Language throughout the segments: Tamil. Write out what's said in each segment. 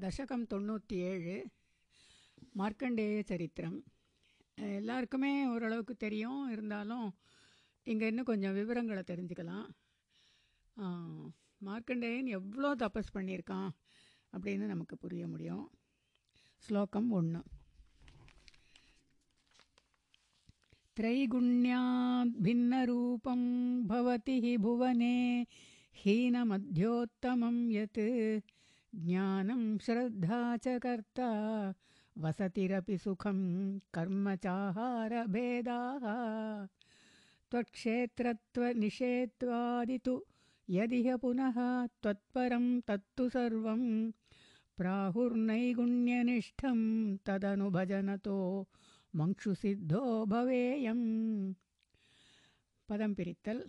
தசகம் தொண்ணூற்றி ஏழு மார்க்கண்டேய சரித்திரம் அஹ் எல்லாருக்குமே ஓரளவுக்கு தெரியும் இருந்தாலும் இங்கே இன்னும் கொஞ்சம் விவரங்களை தெரிஞ்சுக்கலாம் ஆஹ், மார்க்கண்டேயன் எவ்வளோ தபஸ் பண்ணியிருக்கான் அப்படின்னு நமக்கு புரிய முடியும் ஸ்லோகம் ஒன்று त्रैगुण्याद्भिन्नरूपं भवति हि भुवने हीनमध्योत्तमं यत् ज्ञानं श्रद्धा च कर्ता वसतिरपि सुखं कर्म चाहारभेदाः। त्वत्क्षेत्रत्वनिषेत्वादितु यदिह पुनः त्वत्परं तत्तु सर्वं प्राहुर्नैगुण्यनिष्ठं तदनुभजनतो मङ्क्षुसिद्धो भवेयम्। पदं पिरित्तल्।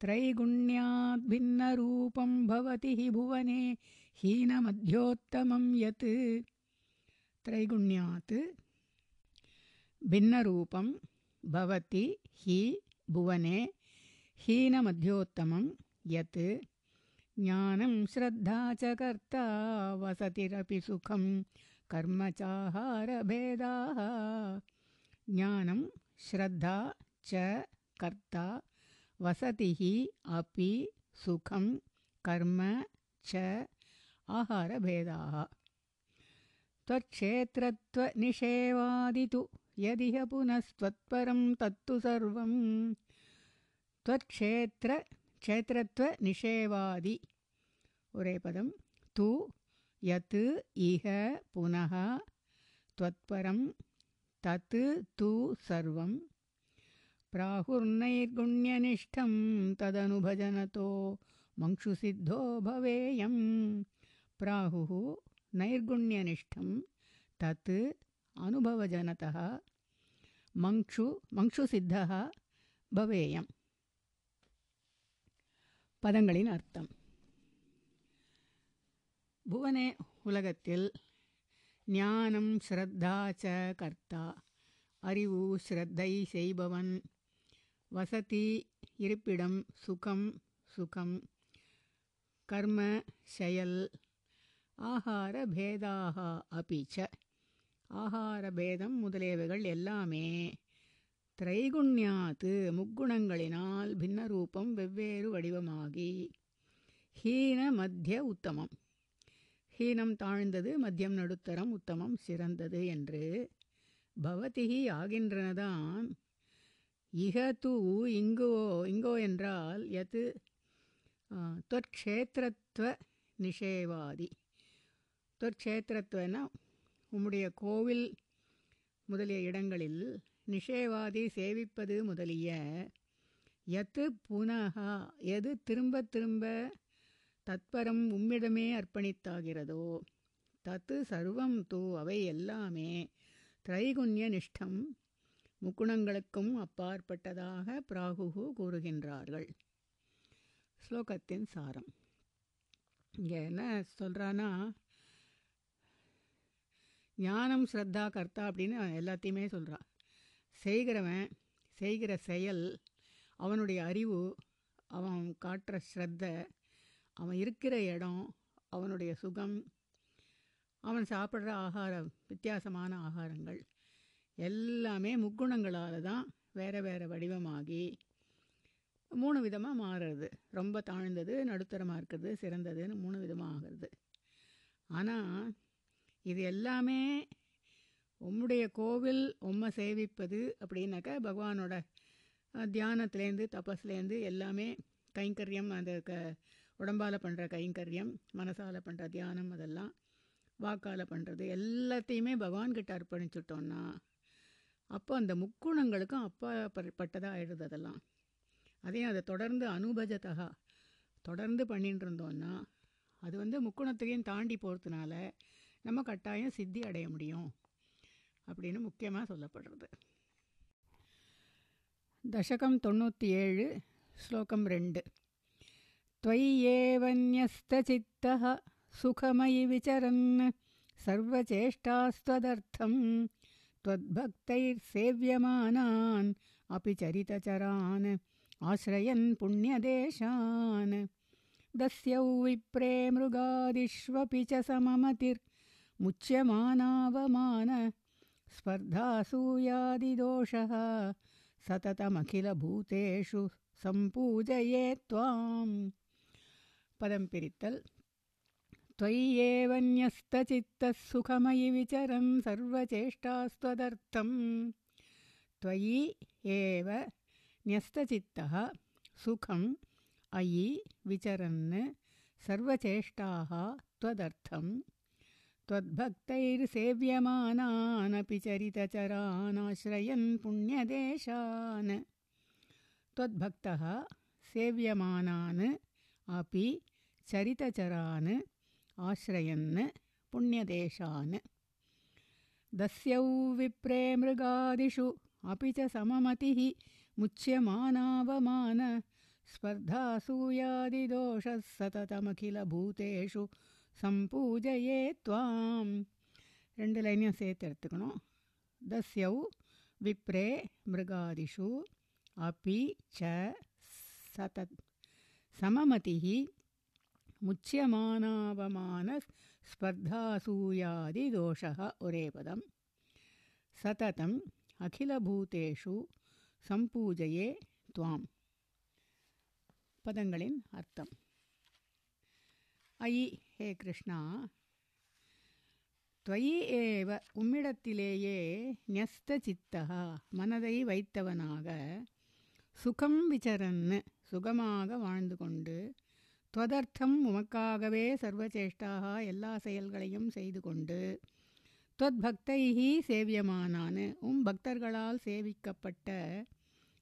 त्रैगुण्याद्भिन्नरूपं भवति हि भुवने हीनमध्योत्तमं यत् त्रैगुण्यात् भिन्नरूपं भवति हि भुवने हीनमध्योत्तमं यत् ज्ञानं श्रद्धा च कर्ता वसतिरपि सुखं कर्म चाहारभेदाः। ज्ञानं श्रद्धा च कर्ता वसतिः अपि सुखं कर्म च आहारभेदाः। त्वत्क्षेत्रत्वनिषेवादितु यदिह पुनस्त्वत्परं तत्तु सर्वं त्वत्क्षेत्रक्षेत्रत्वनिषेवादि उरेपदं तु यत् इह पुनः त्वत्परं तत् तु सर्वं प्राहुर्नैर्गुण्यनिष्ठं तदनुभजनतो मङ्क्षुसिद्धो भवेयम् प्राहुः नैर्गुण्यनिष्ठं तत् अनुभवजनतः मङ्क्षु मङ्क्षुसिद्धः பவேயம் பதங்களின் அர்த்தம் புவனே உலகத்தில் ஞானம் ஸ்ரத்தா ச கர்த்தா அறிவு ஸ்ரத்தை செய்பவன் வசதி இருப்பிடம் சுகம் சுகம் கர்ம செயல் ஆகாரபேதாக அபி ச. முதலியவைகள் எல்லாமே திரைகுண்யாத்து முக்குணங்களினால் பின்ன ரூபம் வெவ்வேறு வடிவமாகி ஹீன மத்திய உத்தமம். ஹீனம் தாழ்ந்தது மத்தியம் நடுத்தரம் உத்தமம் சிறந்தது என்று பவதிகி ஆகின்றனதான் இக தூ இங்கோ இங்கோ என்றால் எது தொற்க்ஷேத்திரத்துவ நிஷேவாதி. துவக்ஷேத்திரத்துவன உம்முடைய கோவில் முதலிய இடங்களில் நிஷேவாதி சேவிப்பது முதலிய எத்து புனகா எது திரும்ப திரும்ப தத்பரம் உம்மிடமே அர்ப்பணித்தாகிறதோ தத்து சர்வம் தூ அவை எல்லாமே திரைகுண்ய நிஷ்டம் முக்குணங்களுக்கும் அப்பாற்பட்டதாக பிராகுகு கூறுகின்றார்கள். ஸ்லோகத்தின் சாரம். இங்கே என்ன சொல்கிறான்னா ஞானம் ஸ்ரத்தா கர்த்தா அப்படின்னு எல்லாத்தையுமே சொல்கிறான் செய்கிறவன் செய்கிற செயல் அவனுடைய அறிவு அவன் காட்டுற ஸ்ரத்த அவன் இருக்கிற இடம் அவனுடைய சுகம் அவன் சாப்பிட்ற ஆகாரம் வித்தியாசமான ஆகாரங்கள் எல்லாமே முக்குணங்களால் தான் வேறு வேறு வடிவமாகி மூணு விதமாக மாறுறது. ரொம்ப தாழ்ந்தது நடுத்தரமாக இருக்கிறது சிறந்ததுன்னு மூணு விதமாக ஆகிறது. ஆனால் இது எல்லாமே உம்முடைய கோவில் உம்மை சேவிப்பது அப்படின்னாக்கா பகவானோட தியானத்துலேருந்து தபஸ்லேருந்து எல்லாமே கைங்கரியம் அந்த க உடம்பால் பண்ணுற கைங்கரியம் மனசால் பண்ணுற தியானம் அதெல்லாம் வாக்கால் பண்ணுறது எல்லாத்தையுமே பகவான்கிட்ட அர்ப்பணிச்சுட்டோன்னா அப்போ அந்த முக்குணங்களுக்கும் அப்பா பட்டதாக ஆயிடுது அதெல்லாம். அதையும் அதை தொடர்ந்து அனுபஜத்தகா தொடர்ந்து பண்ணிட்டு இருந்தோன்னா அது வந்து முக்குணத்தையும் தாண்டி போகிறதுனால நம்ம கட்டாயம் சித்தி அடைய முடியும் அப்படின்னு முக்கியமாக சொல்லப்படுறது தசகம் தொண்ணூற்றி ஏழு ஸ்லோகம் ரெண்டு त्वय्येवन्यस्तचित्तः सुखमयि विचरन् सर्वचेष्टास्त्वदर्थं त्वद्भक्तैर्सेव्यमानान् अपि चरितचरान् आश्रयन् पुण्यदेशान् दस्यौ विप्रे मृगादिष्वपि च सममतिर्मुच्यमानावमान स्पर्धासूयादिदोषः सततमखिलभूतेषु सम्पूजये त्वाम्। पदं पिरित्तल्। त्वय्येव न्यस्तचित्तः सुखमयि विचरन् सर्वचेष्टास्त्वदर्थम्। त्वयि एव न्यस्तचित्तः सुखम् अयि विचरन् सर्वचेष्टाः त्वदर्थम् त्वद्भक्तैर्सेव्यमानानपि चरितचरानाश्रयन् पुण्यदेशान्। त्वद्भक्तः सेव्यमानान् अपि चरितचरान् आश्रयन् पुण्यदेशान्। दस्यौ विप्रे मृगादिषु अपि च सममतिः मुच्यमानावमान। स्पर्धासूयादिदोषः सततमखिलभूतेषु சம்பூஜையே துவாம். ரெண்டு லைனையும் சேர்த்து எடுத்துக்கணும். தஸ்யவ் விப்ரே மிருகாதிஷு அபி ச சதத். சமமதிः முச்சியமானாவமான ஸ்பர்தாசூயாதிதோஷः ஒரே பதம். சததம் அகிலபூதேஷு சம்பூஜையே துவாம். பதங்களின் அர்த்தம். ஐ ஹே கிருஷ்ணா. துவயி ஏவ உம்மிடத்திலேயே ஞஸ்த சித்தகா மனதை வைத்தவனாக சுகம் விசரன்னு சுகமாக வாழ்ந்து கொண்டு துவதர்த்தம் உமக்காகவே சர்வச்சேஷ்டாக எல்லா செயல்களையும் செய்து கொண்டு துவத்பக்தைஹி சேவியமானானு உம் பக்தர்களால் சேவிக்கப்பட்ட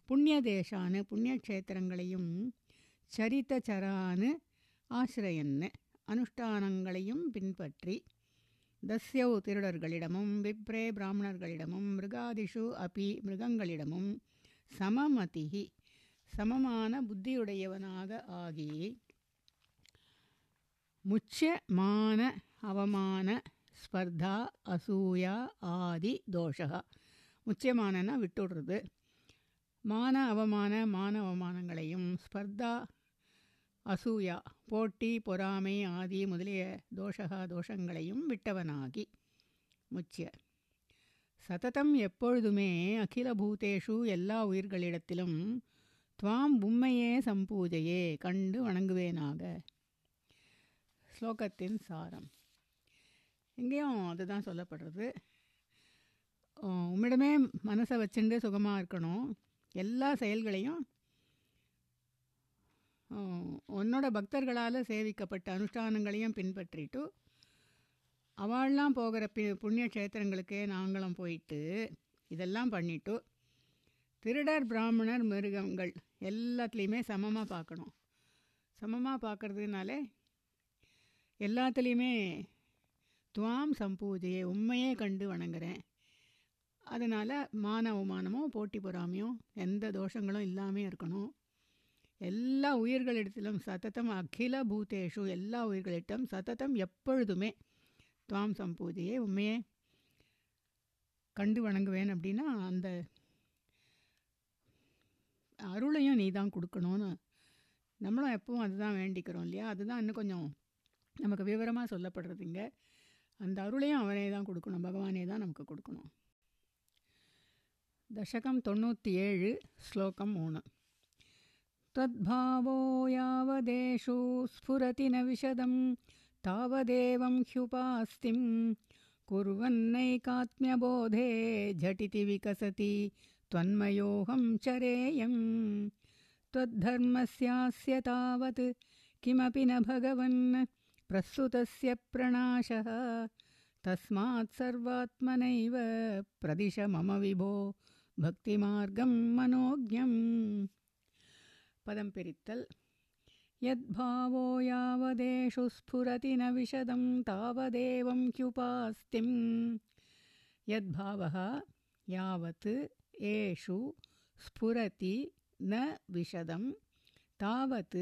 புண்ணிய தேசானு புண்ணியக்ஷேத்திரங்களையும் சரித்தச்சரானு ஆசிரயன்னு. அனுஷ்டானங்களையும் பின்பற்றி தஸ்யௌ திருடர்களிடமும் விப்ரே பிராமணர்களிடமும் மிருகாதிஷு அபி மிருகங்களிடமும் சமமதிகி சமமான புத்தியுடையவனாக ஆகி முச்சமான அவமான ஸ்பர்தா அசூயா ஆதி தோஷா முச்சியமானன்னா விட்டுடுறது. மான அவமான மான அவமானங்களையும் ஸ்பர்தா அசூயா போட்டி பொறாமை ஆதி முதலிய தோஷகா தோஷங்களையும் விட்டவனாகி. முச்சிய. சததம் எப்பொழுதுமே அகில பூதேஷு எல்லா உயிர்களிடத்திலும் துவாம் உம்மையே சம்பூஜையே கண்டு வணங்குவேனாக. ஸ்லோகத்தின் சாரம். இங்கேயும் அதுதான் சொல்லப்படுறது. உம்மிடமே மனசை வச்சுட்டு சுகமாக இருக்கணும். எல்லா செயல்களையும் உன்னோட பக்தர்களால் சேவிக்கப்பட்ட அனுஷ்டானங்களையும் பின்பற்றிட்டு அவள்லாம் போகிற பி புண்ணிய க்ஷேத்திரங்களுக்கே நாங்களும் போயிட்டு இதெல்லாம் பண்ணிட்டு திருடர் பிராமணர் மிருகங்கள் எல்லாத்துலேயுமே சமமாக பார்க்கணும். சமமாக பார்க்குறதுனாலே எல்லாத்துலேயுமே துவாம் சம்பூஜையை உண்மையே கண்டு வணங்குறேன். அதனால் மான அவமானமும் போட்டி பொறாமையும் எந்த தோஷங்களும் இல்லாமல் இருக்கணும். எல்லா உயிர்களிடத்திலும் சததம் அகில பூதேஷு எல்லா உயிர்களிடம் சததம் எப்பொழுதுமே துவாம் சம்பூதியே உண்மையே கண்டு வணங்குவேன் அப்படின்னா அந்த அருளையும் நீ தான் கொடுக்கணும்னு நம்மளும் எப்பவும் அதுதான் வேண்டிக்கிறோம் இல்லையா? அதுதான் இன்னும் கொஞ்சம் நமக்கு விவரமாக சொல்லப்படுறதுங்க அந்த அருளையும் அவனே தான் கொடுக்கணும் பகவானே தான் நமக்கு கொடுக்கணும். தசகம் தொண்ணூற்றி ஏழு ஸ்லோகம் மூணு. त्वद्भावो यावदेषु स्फुरति न विशदं तावदेवं ह्युपास्तिं कुर्वन्नैकात्म्यबोधे झटिति विकसति त्वन्मयोऽहं चरेयं त्वद्धर्मस्यास्य तावत् किमपि न भगवन् प्रस्तुतस्य प्रणाशः। तस्मात् सर्वात्मनैव प्रदिश मम विभो भक्तिमार्गं मनोज्ञम् पदं पिरित्तल्। यद्भावो यावदेषु स्फुरति न विशदं तावदेवं ह्युपास्तिं यद्भावः यावत् एषु स्फुरति न विशदं तावत्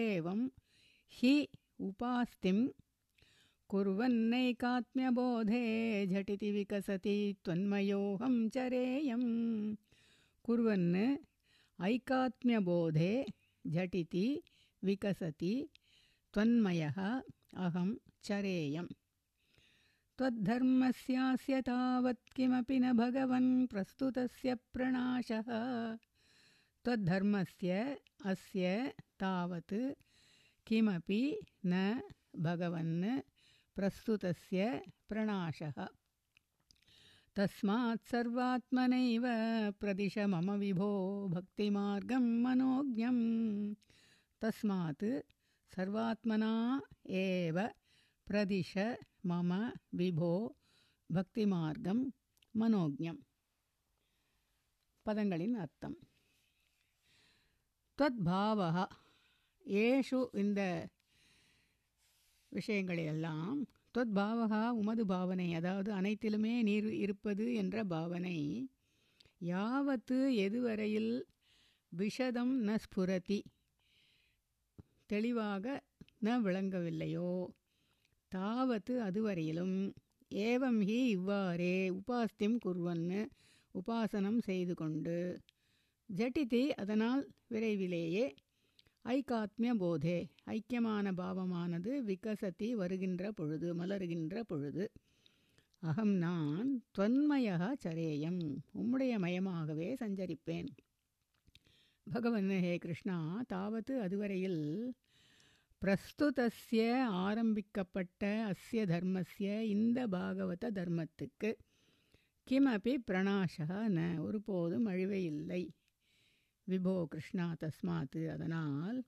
एवं हि उपास्तिं कुर्वन्नैकात्म्यबोधे झटिति विकसति त्वन्मयोऽहं चरेयं कुर्वन् ऐकात्म्यबोधे झटिति विकसति त्वन्मयः अहं चरेयम्। त्वद्धर्मस्यास्य तावत् किमपि न भगवन् प्रस्तुतस्य प्रणाशः। त्वद्धर्मस्य अस्य तावत् किमपि न भगवन् प्रस्तुतस्य प्रणाशः तस्मात् सर्वात्मनैव प्रदिश मम विभो भक्तिमार्गं मनोज्ञं तस्मात् सर्वात्मना एव प्रदिश मम विभो பக்திமார்க்கம் மனோஜம் பதங்களின் அர்த்தம் துவத்பாவா ஏஷு இந்த விஷயங்களையெல்லாம் துவத்பாவகா உமது பாவனை. அதாவது அனைத்திலுமே நீர் இருப்பது என்ற பாவனை. யாவத்து எதுவரையில் விஷதம் ந ஸ்புரதி. தெளிவாக ந விளங்கவில்லையோ. தாவத்து அதுவரையிலும். ஏவம் ஹி இவ்வாறே உபாஸ்திம் குர்வன்னு உபாசனம் செய்து கொண்டு. ஜட்டிதி அதனால் விரைவிலேயே ஐகாத்மிய போதே ஐக்கியமான பாவமானது விகசதி வருகின்ற பொழுது மலருகின்ற பொழுது. அகம் நான் தொன்மயக சரேயம். உம்முடைய மயமாகவே சஞ்சரிப்பேன். பகவன் ஹே கிருஷ்ணா தாவத்து அதுவரையில் பிரஸ்துதஸ்ய ஆரம்பிக்கப்பட்ட அஸ்ய தர்மஸ்ய இந்த பாகவத தர்மத்துக்கு. கிமபி பிரணாசக ந. ஒருபோதும் அழிவே இல்லை. விபோ கிருஷ்ணா தஸ்மாத்து அதனால்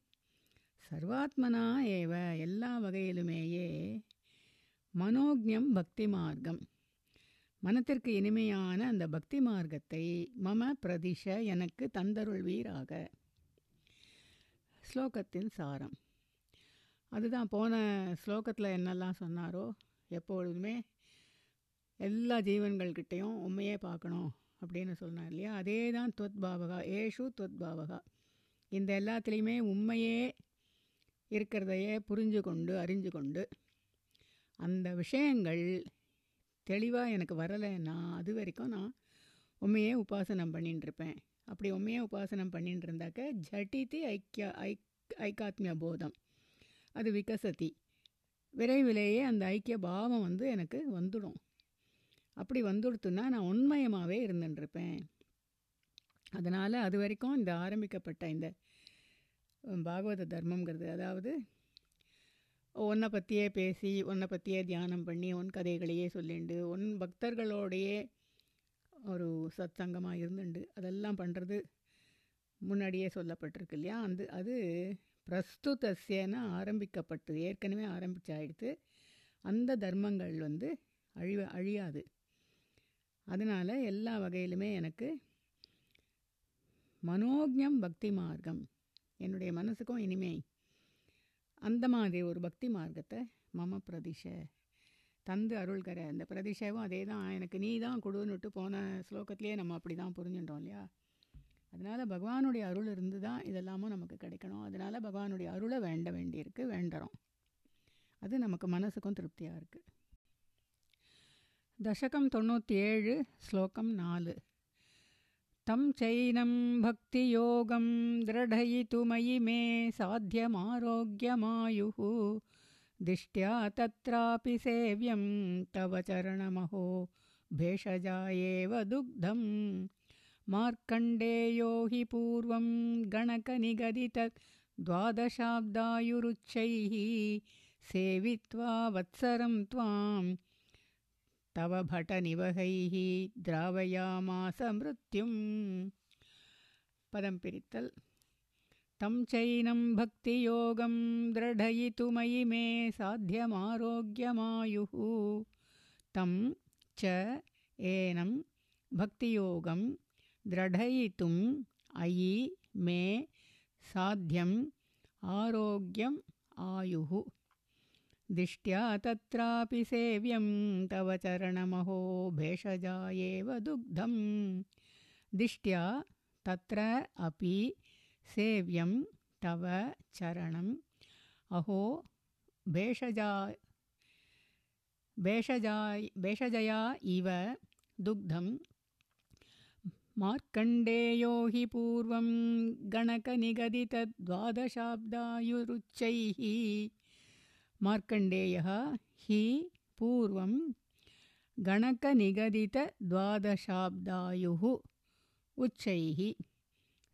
சர்வாத்மனா ஏவ எல்லா வகையிலுமேயே மனோஜம் பக்தி மார்க்கம் மனத்திற்கு இனிமையான அந்த பக்தி மார்க்கத்தை மம பிரதிஷ எனக்கு தந்தருள்வீராக ஸ்லோகத்தின் சாரம் அதுதான் போன ஸ்லோகத்தில் என்னெல்லாம் சொன்னாரோ எப்பொழுதுமே எல்லா ஜீவன்கள்கிட்டையும் உண்மையே பார்க்கணும் அப்படின்னு சொன்னார் இல்லையா? அதே தான் துவத்பாவகா ஏஷு துவத்பாவகா. இந்த எல்லாத்துலேயுமே உண்மையே இருக்கிறதையே புரிஞ்சு கொண்டு அறிஞ்சு கொண்டு அந்த விஷயங்கள் தெளிவாக எனக்கு வரலைன்னா அது வரைக்கும் நான் உண்மையே உபாசனம் பண்ணின்னு இருப்பேன் அப்படி உண்மையே உபாசனம் பண்ணிட்டு இருந்தாக்க ஜட்டிதி ஐக்கிய ஐக் ஐக்காத்மிய போதம். அது விகசதி. விரைவிலேயே அந்த ஐக்கிய பாவம் வந்து எனக்கு வந்துடும். அப்படி வந்துடுத்துன்னா நான் உண்மயமாகவே இருந்துட்டுருப்பேன் அதனால் அது வரைக்கும் இந்த ஆரம்பிக்கப்பட்ட இந்த பாகவத தர்மங்கிறது அதாவது உன்னை பற்றியே பேசி உன்னை பற்றியே தியானம் பண்ணி உன் கதைகளையே சொல்லிண்டு உன் பக்தர்களோடையே ஒரு சத் சங்கமாக இருந்துண்டு. அதெல்லாம் பண்ணுறது முன்னாடியே சொல்லப்பட்டிருக்கு இல்லையா? அந்த அது பிரஸ்துதஸ்யன ஆரம்பிக்கப்பட்டு ஏற்கனவே ஆரம்பிச்சாயிடுத்து அந்த தர்மங்கள் வந்து அழிவ அழியாது. அதனால் எல்லா வகையிலுமே எனக்கு மனோஜம் பக்தி மார்க்கம். என்னுடைய மனசுக்கும் இனிமே அந்த மாதிரி ஒரு பக்தி மார்க்கத்தை மம பிரதிஷ தந்து அருள்கிற அந்த பிரதிஷவும் அதே தான் எனக்கு நீ தான் கொடுன்னுட்டு போன ஸ்லோகத்திலேயே நம்ம அப்படி தான் புரிஞ்சுட்டோம் இல்லையா? அதனால் பகவானுடைய அருள் இருந்து தான் இதெல்லாமும் நமக்கு கிடைக்கணும். அதனால் பகவானுடைய அருளை வேண்ட வேண்டியிருக்கு வேண்டுறோம். அது நமக்கு மனசுக்கும் திருப்தியாக இருக்குது दशकं तोणत्येळ् श्लोकं नाल्। तं चैनं भक्तियोगं द्रढयितुमयि मे साध्यमारोग्यमायुः। दिष्ट्या तत्रापि सेव्यं तव चरणमहो भेषजा एव दुग्धं मार्कण्डेयो हि पूर्वं गणकनिगदितद्वादशाब्दायुरुच्चैः सेवित्वा वत्सरं त्वाम् तव भटनिवहैः द्रावयामास मृत्युम्। पदं पिरित्तल्। तं चैनं भक्तियोगं दृढयितुमयि मे साध्यमारोग्यमायुः। तं च एनं भक्तियोगं दृढयितुम् अयि मे साध्यम् आरोग्यम् आयुः दिष्ट्या तत्रापि सेव्यं तव चरणमहो भेषजा एव दुग्धं दिष्ट्या तत्र अपि सेव्यं तव चरणम्। अहो भेषजा भेषजा भेषजया इव दुग्धं मार्कण्डेयो हि पूर्वं गणकनिगदितद्वादशाब्दायुरुच्चैः मार्कण्डेयः हि पूर्वं गणकनिगदितद्वादशाब्दायुः उच्चैः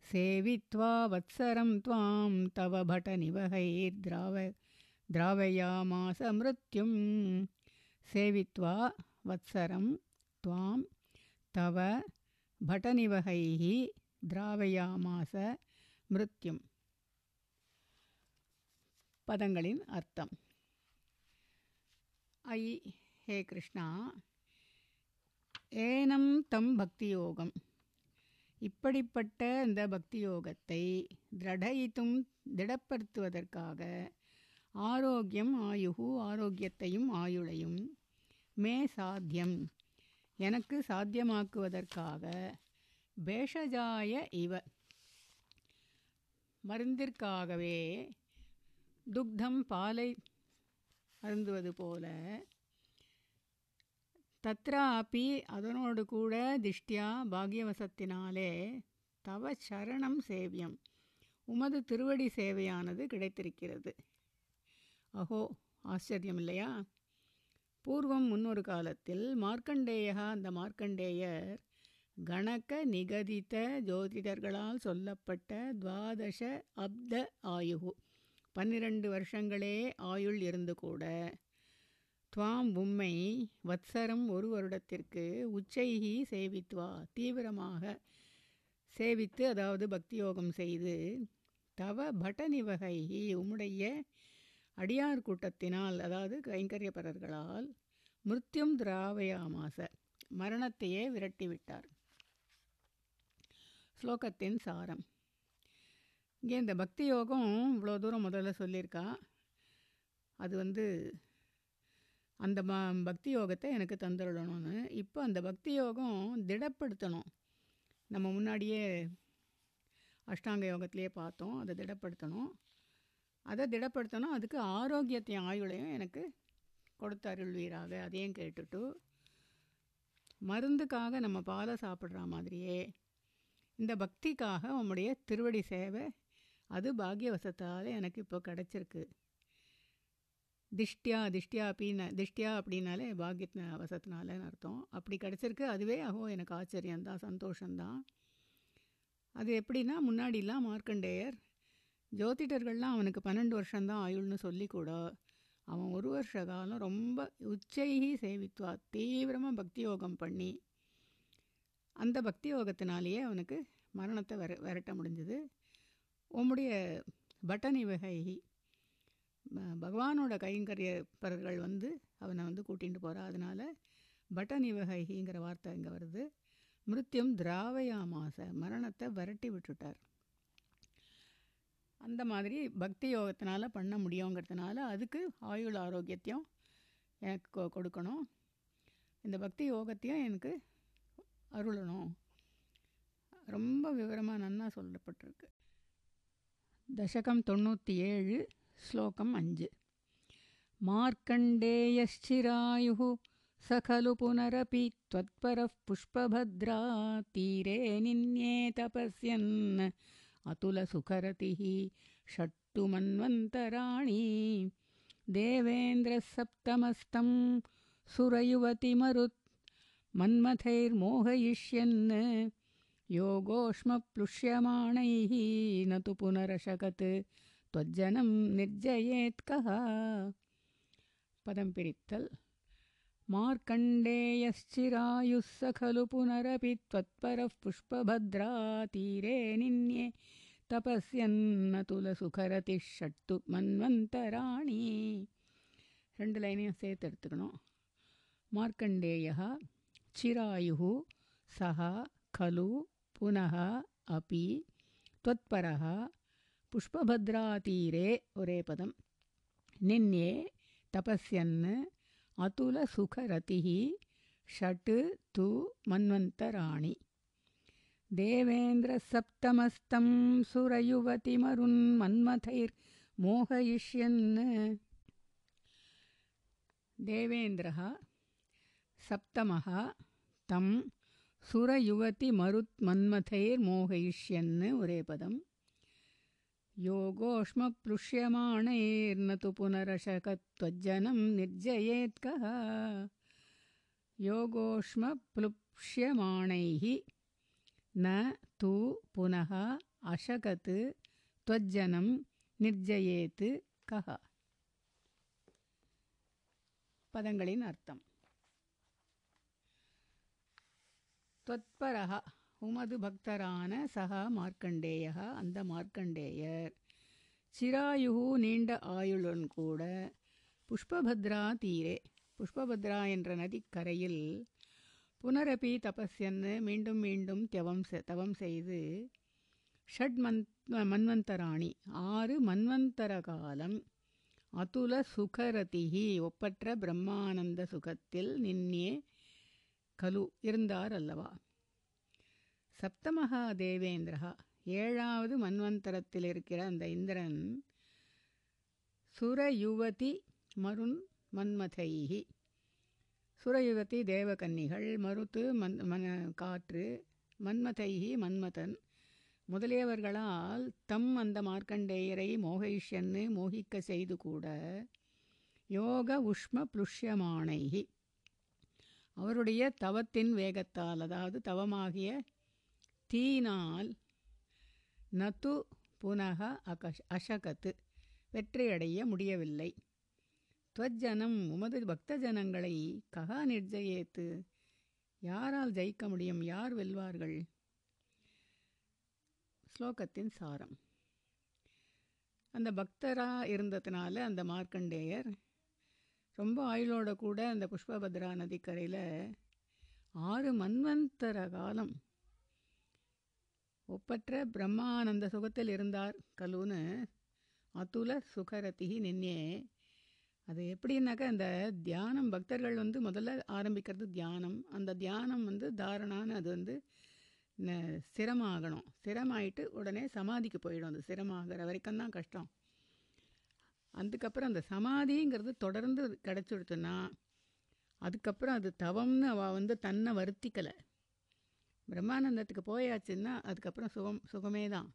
सेवित्वा वत्सरं त्वां तव भटनिवहैर्द्राव द्रावयामास मृत्युं सेवित्वा वत्सरं त्वां तव भटनिवहैः द्रावयामास மிருத்யும் பதங்களின் அர்த்தம் ஐ ஹே கிருஷ்ணா. ஏனம் தம் பக்தி யோகம் இப்படிப்பட்ட இந்த பக்தி யோகத்தை திரடயித்தும் திடப்படுத்துவதற்காக ஆரோக்கியம் ஆயுகு ஆரோக்கியத்தையும் ஆயுளையும் மே சாத்தியம். எனக்கு சாத்தியமாக்குவதற்காக பேஷஜாய இவ. மருந்திற்காகவே துக்தம் பாலை அருந்துவது போல. தத்ராப்பி அதனோடு கூட திஷ்டியா பாக்யவசத்தினாலே தவ சரணம் சேவியம். உமது திருவடி சேவையானது கிடைத்திருக்கிறது. அஹோ ஆச்சரியம் இல்லையா பூர்வம் முன்னொரு காலத்தில் மார்க்கண்டேயா அந்த மார்க்கண்டேயர் கணக்க நிகதித்த ஜோதிடர்களால் சொல்லப்பட்ட துவாதச அப்த ஆயுகு. பன்னிரண்டு வருஷங்களே ஆயுள் இருந்து கூட துவாம் உம்மை வத்சரம் ஒரு வருடத்திற்கு உச்சைகி சேவித்வா தீவிரமாக சேவித்து அதாவது பக்தி யோகம் செய்து தவ பட்டநிவகைகி உம்முடைய அடியார் கூட்டத்தினால் அதாவது கைங்கரியப்பரர்களால் மிருத்யும் திராவயாமாச மரணத்தையே விரட்டிவிட்டார். ஸ்லோகத்தின் சாரம். இங்கே இந்த பக்தி யோகம் இவ்வளோ தூரம் முதல்ல சொல்லியிருக்கா. அது வந்து அந்த ம பக்தி யோகத்தை எனக்கு தந்துடணும்னு. இப்போ அந்த பக்தி யோகம் திடப்படுத்தணும். நம்ம முன்னாடியே அஷ்டாங்க யோகத்திலேயே பார்த்தோம். அதை திடப்படுத்தணும். அதை திடப்படுத்தணும் அதுக்கு ஆரோக்கியத்தையும் ஆயுளையும் எனக்கு கொடுத்து அருள்வீராக அதையும் கேட்டுட்டு மருந்துக்காக நம்ம பாலை சாப்பிட்ற மாதிரியே இந்த பக்திக்காக உம்முடைய திருவடி சேவை அது பாக்யவசத்தால் எனக்கு இப்போ கிடச்சிருக்கு. திஷ்டியா திஷ்டியா அப்படின்னா திஷ்டியா அப்படின்னாலே பாக்ய வசத்தினாலன்னு அர்த்தம். அப்படி கிடச்சிருக்கு அதுவே அஹோ எனக்கு ஆச்சரியந்தான் சந்தோஷந்தான் அது எப்படின்னா முன்னாடிலாம் மார்க்கண்டேயர் ஜோதிடர்கள்லாம் அவனுக்கு பன்னெண்டு வருஷம்தான் ஆயுள்னு சொல்லி கூட அவன் ஒரு வருஷ காலம் ரொம்ப உச்சைகி சேவித்வா தீவிரமாக பக்தி யோகம் பண்ணி அந்த பக்தி யோகத்தினாலேயே அவனுக்கு மரணத்தை வர விரட்ட முடிஞ்சுது. உம்முடைய பட்டனி வகைகி பகவானோட கைங்கரியப்பர்கள் வந்து அவனை வந்து கூட்டிகிட்டு போகிறா அதனால் பட்டனி வகைங்கிற வார்த்தை இங்கே வருது. மிருத்தியம் திராவயாமாச மரணத்தை விரட்டி விட்டுட்டார். அந்த மாதிரி பக்தி யோகத்தினால் பண்ண முடியுங்கிறதுனால அதுக்கு ஆயுள் ஆரோக்கியத்தையும் எனக்கு கொ கொடுக்கணும். இந்த பக்தி யோகத்தையும் எனக்கு அருளணும். ரொம்ப விவரமாக நன்னா சொல்லப்பட்டிருக்கு. दशकं तोण्णूति तोणूत्येळ् श्लोकम् अञ्ज्। मार्कण्डेयश्चिरायुः स खलु पुनरपि त्वत्परः पुष्पभद्रा तीरे निन्ये तपस्यन्। अतुलसुखरतिः षट्टु मन्वन्तराणि देवेन्द्रः सप्तमस्तं सुरयुवतिमरुत् मन्मथैर्मोहयिष्यन्। योगोष्मप्लुष्यमाणैः न तु पुनरशकत् त्वज्जनं निर्जयेत् कः पदं पिरित्तल् मार्कण्डेयश्चिरायुः स खलु पुनरपि त्वत्परः पुष्पभद्रा तीरे निन्ये தபஸ்யன்னதுலசுகரதி ஷட்டு மன்வந்தராணி ரெண்டு லைனையும் சேர்த்து எடுத்துக்கணும் மார்க்கண்டேயா சிராயு சஹ खलु पुनः अपि त्वत्परः पुष्पभद्रातीरे ஒரே பதம் நின்யே तपस्यन् अतुलसुखरतिः षट् तु मन्वन्तराणि देवेन्द्रसप्तमस्तं सुरयुवतिमरुन्मन्मथैर्मोहयिष्यन् देवेन्द्रः सप्तमः तं सुरयुवतिमरुत्मन्मथैर्मोहयिष्यन् ஒரே பதம் योगोष्मप्लुष्यमाणैर्न तु पुनरशकत्वज्जनं निर्जयेत् कः योगोष्मप्लुष्यमाणैः न तु पुनः अशकत् त्वज्जनं निर्जयेत् कः பதங்களின் அர்த்தம் துவத்பரகா உமது பக்தரான சகா மார்க்கண்டேயா அந்த மார்க்கண்டேயர். சிராயுகு நீண்ட ஆயுளுடன் கூட புஷ்பபத்ரா தீரே. புஷ்பபத்ரா என்ற நதிக்கரையில் புனரபி தபஸ்யன்னு மீண்டும் மீண்டும் தவம் தவம் செய்து ஷட் மந்த் மன்வந்தராணி. ஆறு மன்வந்தர காலம் அதுல சுகரதிகி ஒப்பற்ற பிரம்மானந்த சுகத்தில் நின்னே கலு இருந்தார் அல்லவா சப்தமகா தேவேந்திரா ஏழாவது மன்வந்தரத்தில் இருக்கிற அந்த இந்திரன் சுரயுவதி மருண் மன்மதைஹி. சுரயுவதி தேவகன்னிகள் மருத்து மன் மன காற்று மன்மதைஹி மன்மதன் முதலியவர்களால் தம் அந்த மார்க்கண்டேயரை மோகைஷ்யன்னு மோகிக்க செய்து கூட யோக உஷ்ம புஷ்யமானைகி அவருடைய தவத்தின் வேகத்தால் அதாவது தவமாகிய தீனால் நத்து புனக அகஷ் அசகத்து வெற்றியடைய முடியவில்லை. துவஜனம் உமது பக்த ஜனங்களை ககா நிர்ஜயேத்து யாரால் ஜெயிக்க முடியும் யார் வெல்வார்கள்? ஸ்லோகத்தின் சாரம். அந்த பக்தராக இருந்ததுனால அந்த மார்க்கண்டேயர் ரொம்ப ஆயுளோட கூட அந்த புஷ்பபத்ரா நதிக்கரையில் ஆறு மன்வந்தர காலம் ஒப்பற்ற பிரம்மானந்த சுகத்தில் இருந்தார் கலூன்னு அதுல சுகரதிகி நின்னே. அது எப்படின்னாக்கா அந்த தியானம் பக்தர்கள் வந்து முதல்ல ஆரம்பிக்கிறது தியானம். அந்த தியானம் வந்து தாரணான்னு அது வந்து சிரமாகணும். சிரமாயிட்டு உடனே சமாதிக்கு போயிடும். அது சிரமாகிற வரைக்கும் தான் கஷ்டம். அதுக்கப்புறம் அந்த சமாதிங்கிறது தொடர்ந்து கிடச்சிடுத்துன்னா அதுக்கப்புறம் அது தவம்னு அவள் வந்து தன்னை வருத்திக்கலை. பிரம்மானந்தத்துக்கு போயாச்சுன்னா அதுக்கப்புறம் சுகம் சுகமே தான்.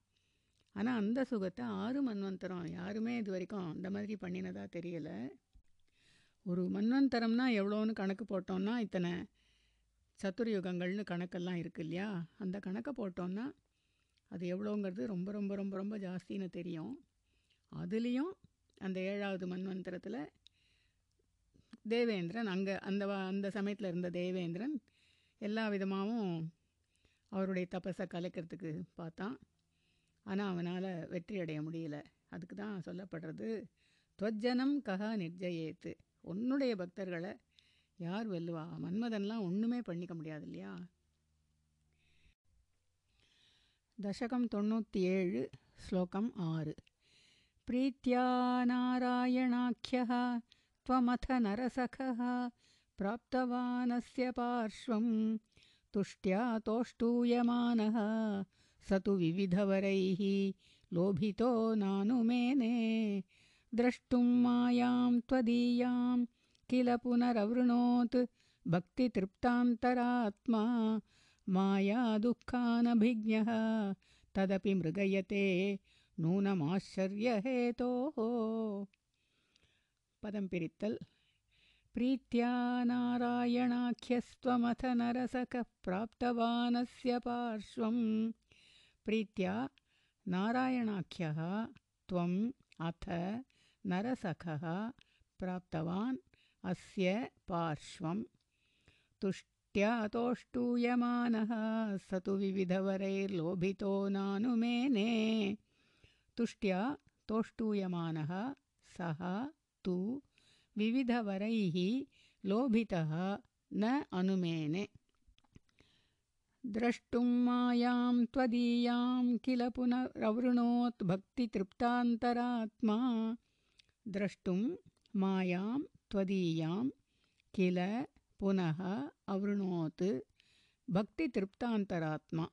ஆனால் அந்த சுகத்தை ஆறு மன்வந்தரம் யாருமே இது வரைக்கும் அந்த மாதிரி பண்ணினதா தெரியலை. ஒரு மன்வந்தரம்னா எவ்வளோன்னு கணக்கு போட்டோம்னா இத்தனை சத்துரயுகங்கள்னு கணக்கெல்லாம் இருக்கு இல்லையா? அந்த கணக்கை போட்டோன்னா அது எவ்வளோங்கிறது ரொம்ப ரொம்ப ரொம்ப ரொம்ப ஜாஸ்தின்னு தெரியும். அதுலேயும் அந்த ஏழாவது மன்வந்திரத்தில் தேவேந்திரன் அங்கே அந்த அந்த சமயத்தில் இருந்த தேவேந்திரன் எல்லா விதமாகவும் அவருடைய தபஸை கலைக்கிறதுக்கு பார்த்தான். ஆனால் அவனால் வெற்றி அடைய முடியல. அதுக்கு தான் சொல்லப்படுறது துவஜனம் கஹா நிர்ஜயேத்து. உன்னுடைய பக்தர்களை யார் வெல்லுவா? மன்மதன்லாம் ஒன்றுமே பண்ணிக்க முடியாது இல்லையா தசகம் தொண்ணூற்றி ஏழு ஸ்லோகம் ஆறு. प्रीत्या नारायणाख्यः त्वमथ नरसखः प्राप्तवानस्य पार्श्वं तुष्ट्या तोष्टूयमानः स तु विविधवरैः लोभितो नानुमेने द्रष्टुं मायां त्वदीयां किल पुनरवृणोत् भक्तितृप्तान्तरात्मा माया दुःखानभिज्ञः तदपि मृगयते नूनमाश्चर्यहेतोः। पदं पिरित्तल् प्रीत्या नारायणाख्यस्त्वमथ नरसखः प्राप्तवानस्य पार्श्वं प्रीत्या नारायणाख्यः त्वम् अथ नरसखः प्राप्तवान् अस्य पार्श्वं तुष्ट्या तोष्टूयमानः स तु विविधवरैर्लोभितो नानुमेने। तुष्ट्या तोष्टूयमानः सः तु विविधवरैः लोभितः न अनुमेने। द्रष्टुं मायां त्वदीयां किल पुनरवृणोत् भक्तितृप्तान्तरात्मा। द्रष्टुं मायां त्वदीयां किल पुनः अवृणोत् भक्तितृप्तान्तरात्मा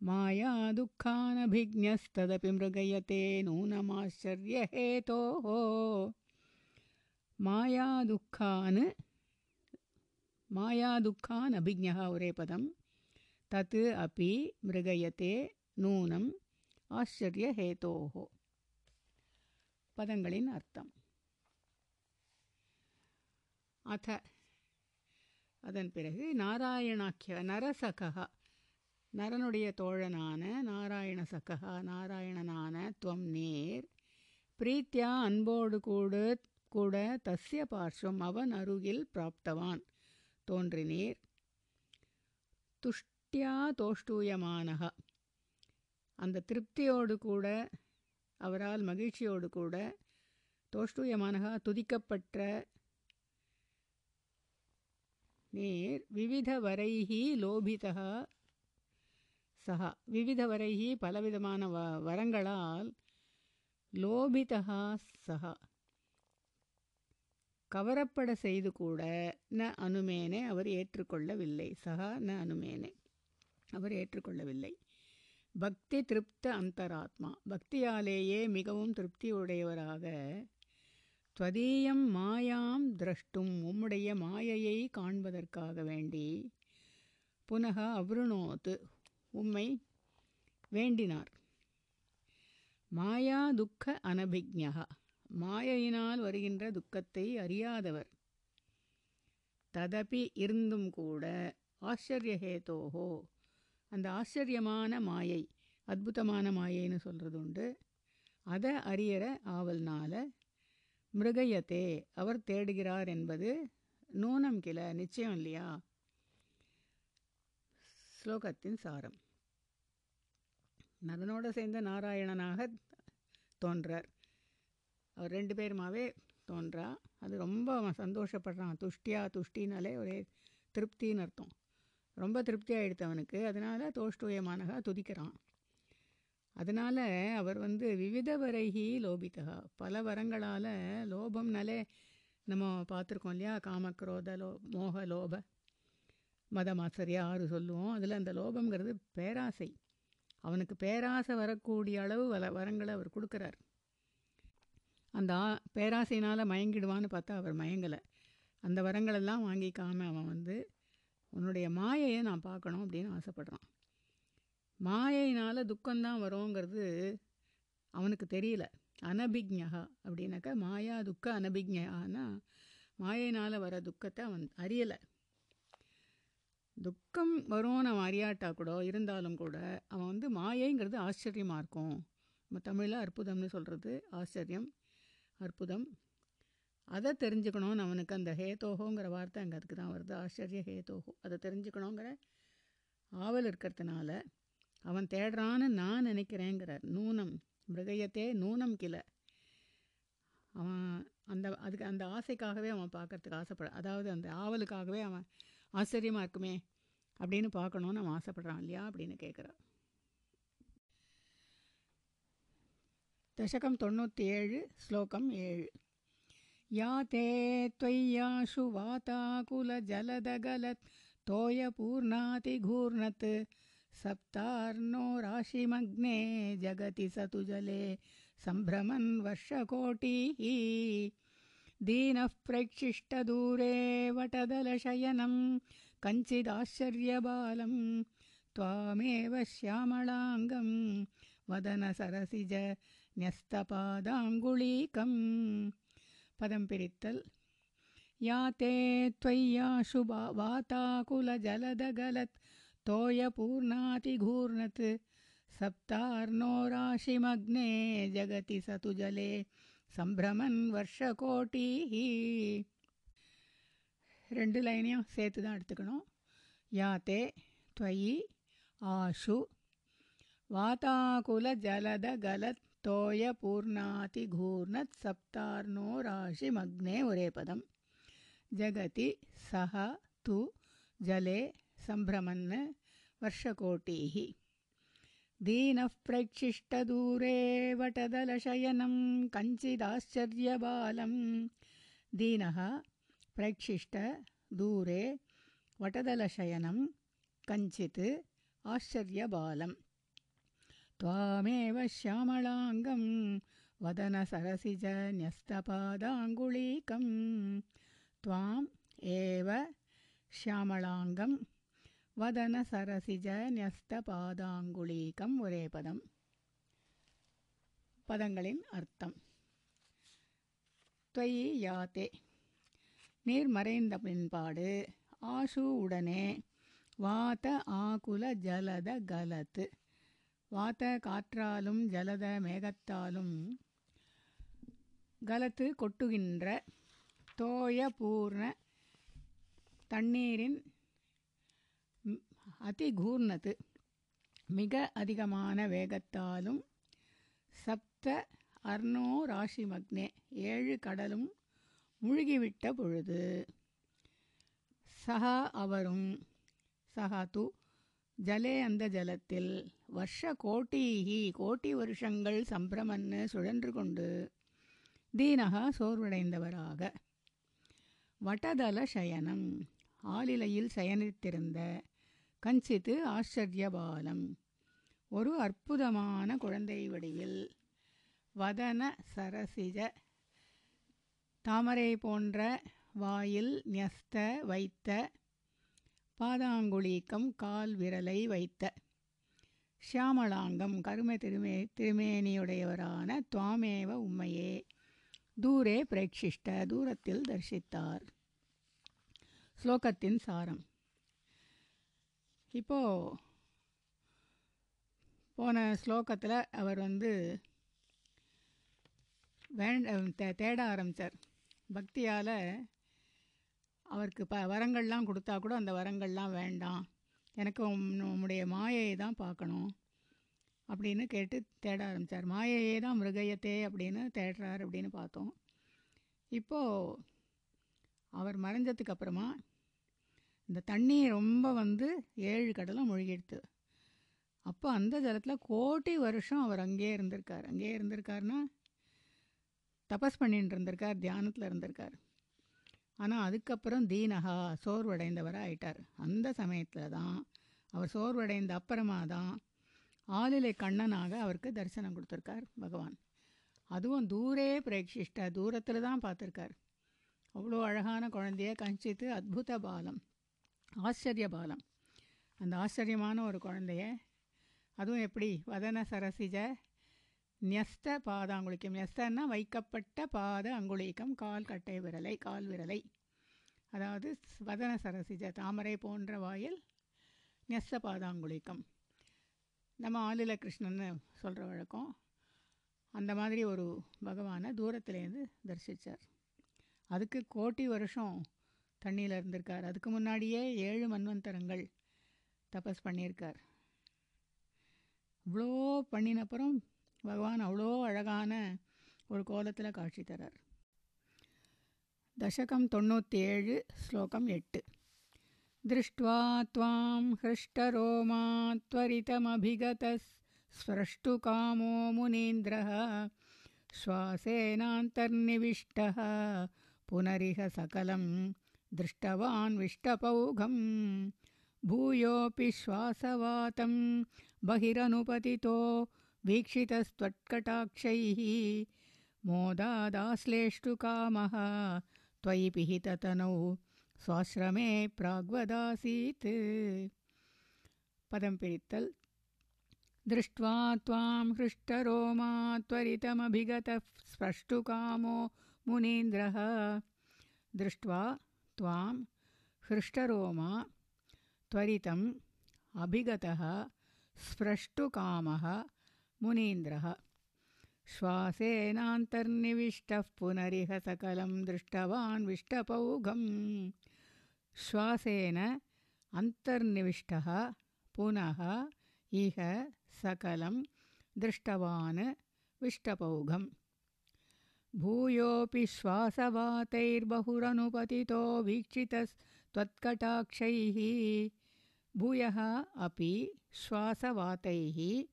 माया दुःखानभिज्ञस्तदपि मृगयते नूनमाश्चर्यहेतोः मायादुःखान् मायादुःखान् अभिज्ञः ஒரே பதம் தத் अपि मृगयते नूनम् ஆச்சரியஹேதோஹோ பதங்களின் அர்த்தம் அத அதன் பிறகு நாராயணாக்கிய நரசகா நரனுடைய தோழனான நாராயண சகா நாராயணனான துவம் நேர் பிரீத்தியா அன்போடு கூட கூட தஸ்ய பார்ஷம் அவன் அருகில் பிராப்தவான். தோன்றினீர். துஷ்டியா தோஷ்டூயமானக. அந்த திருப்தியோடு கூட அவரால் மகிழ்ச்சியோடு கூட தோஷ்டூயமானகா துதிக்கப்பட்ட நீர் விவித வரைகி லோபிதா சஹா விவிதவரைஹி பலவிதமான வ வரங்களால் லோபிதா சஹா கவரப்பட செய்து கூட ந அனுமேனே அவர் ஏற்றுக்கொள்ளவில்லை। சகா ந அனுமேனே அவர் ஏற்றுக்கொள்ளவில்லை। பக்தி திருப்த அந்தராத்மா। பக்தியாலேயே மிகவும் திருப்தியுடையவராக துவதீயம் மாயாம் திரஷ்டும் உம்முடைய மாயையை காண்பதற்காக வேண்டி புனக அவ்ருணோத்து உம்மை வேண்டினார். மாயா துக்க அனபிக்ஞகா. மாயையினால் வருகின்ற துக்கத்தை அறியாதவர். ததபி இருந்தும் கூட ஆச்சரியஹேதோஹோ. அந்த ஆச்சரியமான மாயை அற்புதமான மாயைன்னு சொல்கிறது உண்டு அதை அறியற ஆவல்னால மிருகயத்தே அவர் தேடுகிறார் என்பது நூனம் கில நிச்சயம் இல்லையா? ஸ்லோகத்தின் சாரம். நரனோடு சேர்ந்த நாராயணனாக தோன்றார். அவர் ரெண்டு பேருமாவே தோன்றா. அது ரொம்ப அவன் சந்தோஷப்படுறான். துஷ்டியா துஷ்டினாலே ஒரே திருப்தின்னு அர்த்தம். ரொம்ப திருப்தி அவனுக்கு. அதனால் தோஷ்டூயமானகா துதிக்கிறான். அதனால் அவர் வந்து விவித வரைகி லோபித்தகா பல வரங்களால் லோபம்னாலே நம்ம பார்த்துருக்கோம் இல்லையா? காமக்ரோத லோ மோக லோப. மத ஆறு சொல்லுவோம். அதில் அந்த லோபங்கிறது பேராசை. அவனுக்கு பேராசை வரக்கூடிய அளவு வள வரங்களை அவர் கொடுக்குறார். அந்த ஆ பேராசையினால் மயங்கிடுவான்னு பார்த்தா அவர் மயங்கலை. அந்த வரங்களெல்லாம் வாங்கிக்காம அவன் வந்து உன்னுடைய மாயையை நான் பார்க்கணும் அப்படின்னு ஆசைப்படுறான். மாயையினால் துக்கம்தான் வருங்கிறது அவனுக்கு தெரியல. அனபிக்ஞா அப்படின்னாக்கா மாயா துக்க அனபிக்ஞானா மாயினால் வர துக்கத்தை அவன் அறியலை. துக்கம் வரும்னு அவன் அறியாட்டா கூட இருந்தாலும் கூட அவன் வந்து மாயைங்கிறது ஆச்சரியமாக இருக்கும். நம்ம தமிழில் அற்புதம்னு சொல்கிறது ஆச்சரியம் அற்புதம். அதை தெரிஞ்சுக்கணும்னு அவனுக்கு அந்த ஹேதோஹோங்கிற வார்த்தை அங்கே அதுக்கு தான் வருது ஆச்சரிய ஹேதோஹோ அதை தெரிஞ்சுக்கணுங்கிற ஆவல் இருக்கிறதுனால அவன் தேடுறான்னு நான் நினைக்கிறேங்கிறார் நூனம் மிருகயத்தே நூனம் கிளை. அவன் அந்த அதுக்கு அந்த ஆசைக்காகவே அவன் பார்க்கறதுக்கு ஆசைப்பட அதாவது அந்த ஆவலுக்காகவே அவன் ஆச்சரியமாக இருக்குமே அப்படின்னு பார்க்கணுன்னு அவன் ஆசைப்படுறான் இல்லையா அப்படின்னு கேட்குறான் தசகம் தொண்ணூற்றி ஏழு ஸ்லோகம் ஏழு या ते त्वय्याशु वाताकुलजलदगलत् तोयपूर्णातिघूर्णत् सप्तार्णो राशिमग्ने जगति स तु जले सम्भ्रमन् वर्षकोटिः दीनः प्रैक्षिष्टदूरे वटदलशयनं कञ्चिदाश्चर्यबालं त्वामेव श्यामलाङ्गं वदनसरसिज न्यस्तपादाङ्गुलीकं पदंपित्तल् या ते त्वय्यशु वाताकुलजलदगलत् तोयपूर्णातिघूर्णत् सप्तार्नो राशिमग्ने जगति स तु जले சம்பிரமன் வருஷ கோட்டி ரெண்டு லைனையும் சேர்த்து தான் எடுத்துக்கணும் யாத்தே துவயி ஆஷு வாதாகுல ஜலத கலத் தோய பூர்ணாதி கூர்ணத் சப்தார்னோ ராசி மக்னே ஒரே பதம். ஜகதி சஹ து ஜலே சம்பிரமன் வருஷகோட்டீஹி. दीनः प्रैक्षिष्टदूरे वटदलशयनं कञ्चिदाश्चर्यबालं। दीनः प्रैक्षिष्टदूरे वटदलशयनं कञ्चित् आश्चर्यबालं। त्वामेव श्यामलाङ्गं वदनसरसिज न्यस्तपादाङ्गुलीकं त्वाम् एव श्यामलाङ्गं வதன சரசிஜ நியஸ்த பாதாங்குலீகம் ஒரே பதம். பதங்களின் அர்த்தம். தொயி யாத்தே. நீர் மறைந்த பின்பாடு ஆஷு உடனே வாத ஆகுல ஜலத கலத்து. வாத காற்றாலும் ஜலத மேகத்தாலும் கலத்து கொட்டுகின்ற தோய பூர்ண தண்ணீரின் அதிகூர்ணது மிக அதிகமான வேகத்தாலும் சப்த அர்ணோ ராஷி மக்னே ஏழு கடலும் முழுகிவிட்ட பொழுது சஹா அவரும் சஹா து ஜலே அந்த ஜலத்தில் வருஷ கோட்டிஹி கோட்டி வருஷங்கள் சம்பிரமன்னு சுழன்று கொண்டு தீனகா சோர்வடைந்தவராக. வட்டதல சயனம் ஆளிலையில் சயனித்திருந்த கஞ்சித்து ஆச்சரியபாலம் ஒரு அற்புதமான குழந்தை வடிவில் வதன சரசிஜ தாமரை போன்ற வாயில் நியஸ்த வைத்த பாதாங்குழீக்கம் கால் விரலை வைத்த ஷியாமளாங்கம் கரும திருமே திருமேனியுடையவரான துவாமேவ உம்மையே தூரே பிரேக்ஷிஷ்ட தூரத்தில் தரிசித்தார். ஸ்லோகத்தின் சாரம். இப்போது போன ஸ்லோகத்தில் அவர் வந்து வேண்ட தே தேட ஆரம்பித்தார் பக்தியால் அவருக்கு ப வரங்கள்லாம் கொடுத்தா கூட அந்த வரங்கள்லாம் வேண்டாம். எனக்கு உம்முடைய மாயையை தான் பார்க்கணும் அப்படின்னு கேட்டு தேட ஆரம்பித்தார் மாயையே தான் மிருகயத்தே அப்படின்னு தேடுறார் அப்படின்னு பார்த்தோம். இப்போது அவர் மறைஞ்சதுக்கு அப்புறமா இந்த தண்ணி ரொம்ப வந்து ஏழு கடலும் மூழ்கிடுது அப்போ அந்த ஜலத்தில் கோட்டி வருஷம் அவர் அங்கேயே இருந்திருக்கார். அங்கேயே இருந்திருக்காருன்னா தபஸ் பண்ணிட்டு இருந்திருக்கார் தியானத்தில் இருந்திருக்கார். ஆனால் அதுக்கப்புறம் தீனகா சோர்வடைந்தவராக ஆயிட்டார். அந்த சமயத்தில் தான் அவர் சோர்வடைந்த அப்புறமா தான் ஆளிலை கண்ணனாக அவருக்கு தரிசனம் கொடுத்துருக்கார் பகவான். அதுவும் தூரே பிரேட்சிஷ்ட தூரத்தில் தான் பார்த்துருக்கார். அவ்வளோ அழகான குழந்தைய கஞ்சித்து அத்புத பாலம். ஆச்சரிய பாலம் அந்த ஆச்சரியமான ஒரு குழந்தைய அதுவும் எப்படி? வதன சரசிஜ நியஸ்த பாத அங்குளிக்கம் நியஸ்தன்னா வைக்கப்பட்ட பாத அங்குளிக்கம் கால் கட்டை விரலை கால் விரலை. அதாவது வதன சரசிஜ தாமரை போன்ற வாயில் நெஸ்த பாதாங்குளிக்கம் நம்ம ஆலில கிருஷ்ணன்னு சொல்கிற வழக்கம். அந்த மாதிரி ஒரு பகவானை தூரத்துலேருந்து தரிசித்தார் அதுக்கு கோட்டி வருஷம் தண்ணியில் இருந்திருக்கார் அதுக்கு முன்னாடியே ஏழு மன்வந்தரங்கள் தபஸ் பண்ணியிருக்கார் இவ்வளோ பண்ணினப்புறம் பகவான் அவ்வளோ அழகான ஒரு கோலத்தில் காட்சி தரார் தசகம் தொண்ணூற்றி ஏழு ஸ்லோகம் எட்டு दृष्ट्वा त्वां हृष्टरोमा त्वरितमभिगतस्प्रष्टुकामो मुनीन्द्रः श्वासेनान्तर्निविष्टः पुनरिह सकलं दृष्टवान्विष्टपौघं भूयोऽपि श्वासवातं बहिरनुपतितो वीक्षितस्त्वत्कटाक्षैः। मोदादाश्लेष्टुकामः त्वयि पिहिततनौ स्वाश्रमे प्राग्वदासीत्। पदं पिरित्तल्। दृष्ट्वा त्वां हृष्टरोमा त्वरितमभिगतः स्प्रष्टुकामो मुनीन्द्रः। दृष्ट्वा त्वां हृष्टरोमा त्वरितम् अभिगतः स्प्रष्टुकामः मुनीन्द्रः। श्वासेनान्तर्निविष्टः पुनरिह सकलं दृष्टवान् विष्टपौघम्। श्वासेन अन्तर्निविष्टः पुनः इह सकलं दृष्टवान् विष्टपौघम् भूयोऽपि श्वासवातैर्बहुरनुपतितो वीक्षितस्त्वत्कटाक्षैः। भूयः अपि श्वासवातैः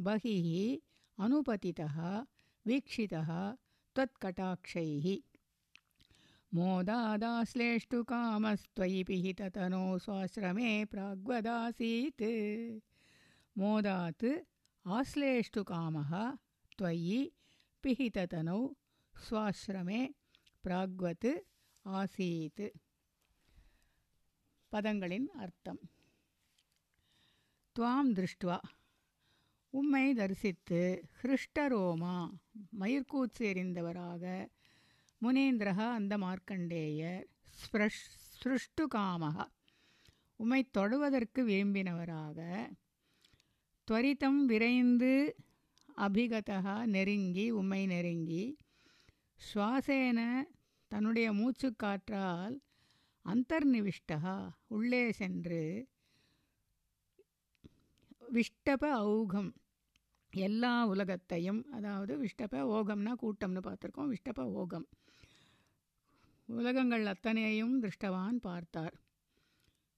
बहिः अनुपतितः वीक्षितः त्वत्कटाक्षैः। मोदादाश्लेष्टुकामस्त्वयि पिहिततनो स्वाश्रमे प्राग्वदासीत्। मोदात् आश्लेष्टुकामः त्वयि पिहिततनौ स्वाश्रमे प्राग्वत् ஆசீத் பதங்களின் அர்த்தம் துவாம் திருஷ்டுவா உம்மை தரிசித்து ஹிருஷ்டரோமா மயிர்கூச்சு எறிந்தவராக முனேந்திரகா அந்த மார்க்கண்டேயர் ஸ்பிரஷ் சிருஷ்டுகாமகா உம்மை தொடுவதற்கு விரும்பினவராக துவரிதம் விரைந்து அபிகதா நெருங்கி உம்மை நெருங்கி சுவாசேன தன்னுடைய மூச்சுக்காற்றால் அந்தர்நிவிஷ்டா உள்ளே சென்று விஷ்டப ஔகம். எல்லா உலகத்தையும் அதாவது விஷ்டப ஓகம்னா கூட்டம்னு பார்த்துருக்கோம் விஷ்டப ஓகம். உலகங்கள் அத்தனையையும் திருஷ்டவான் பார்த்தார்.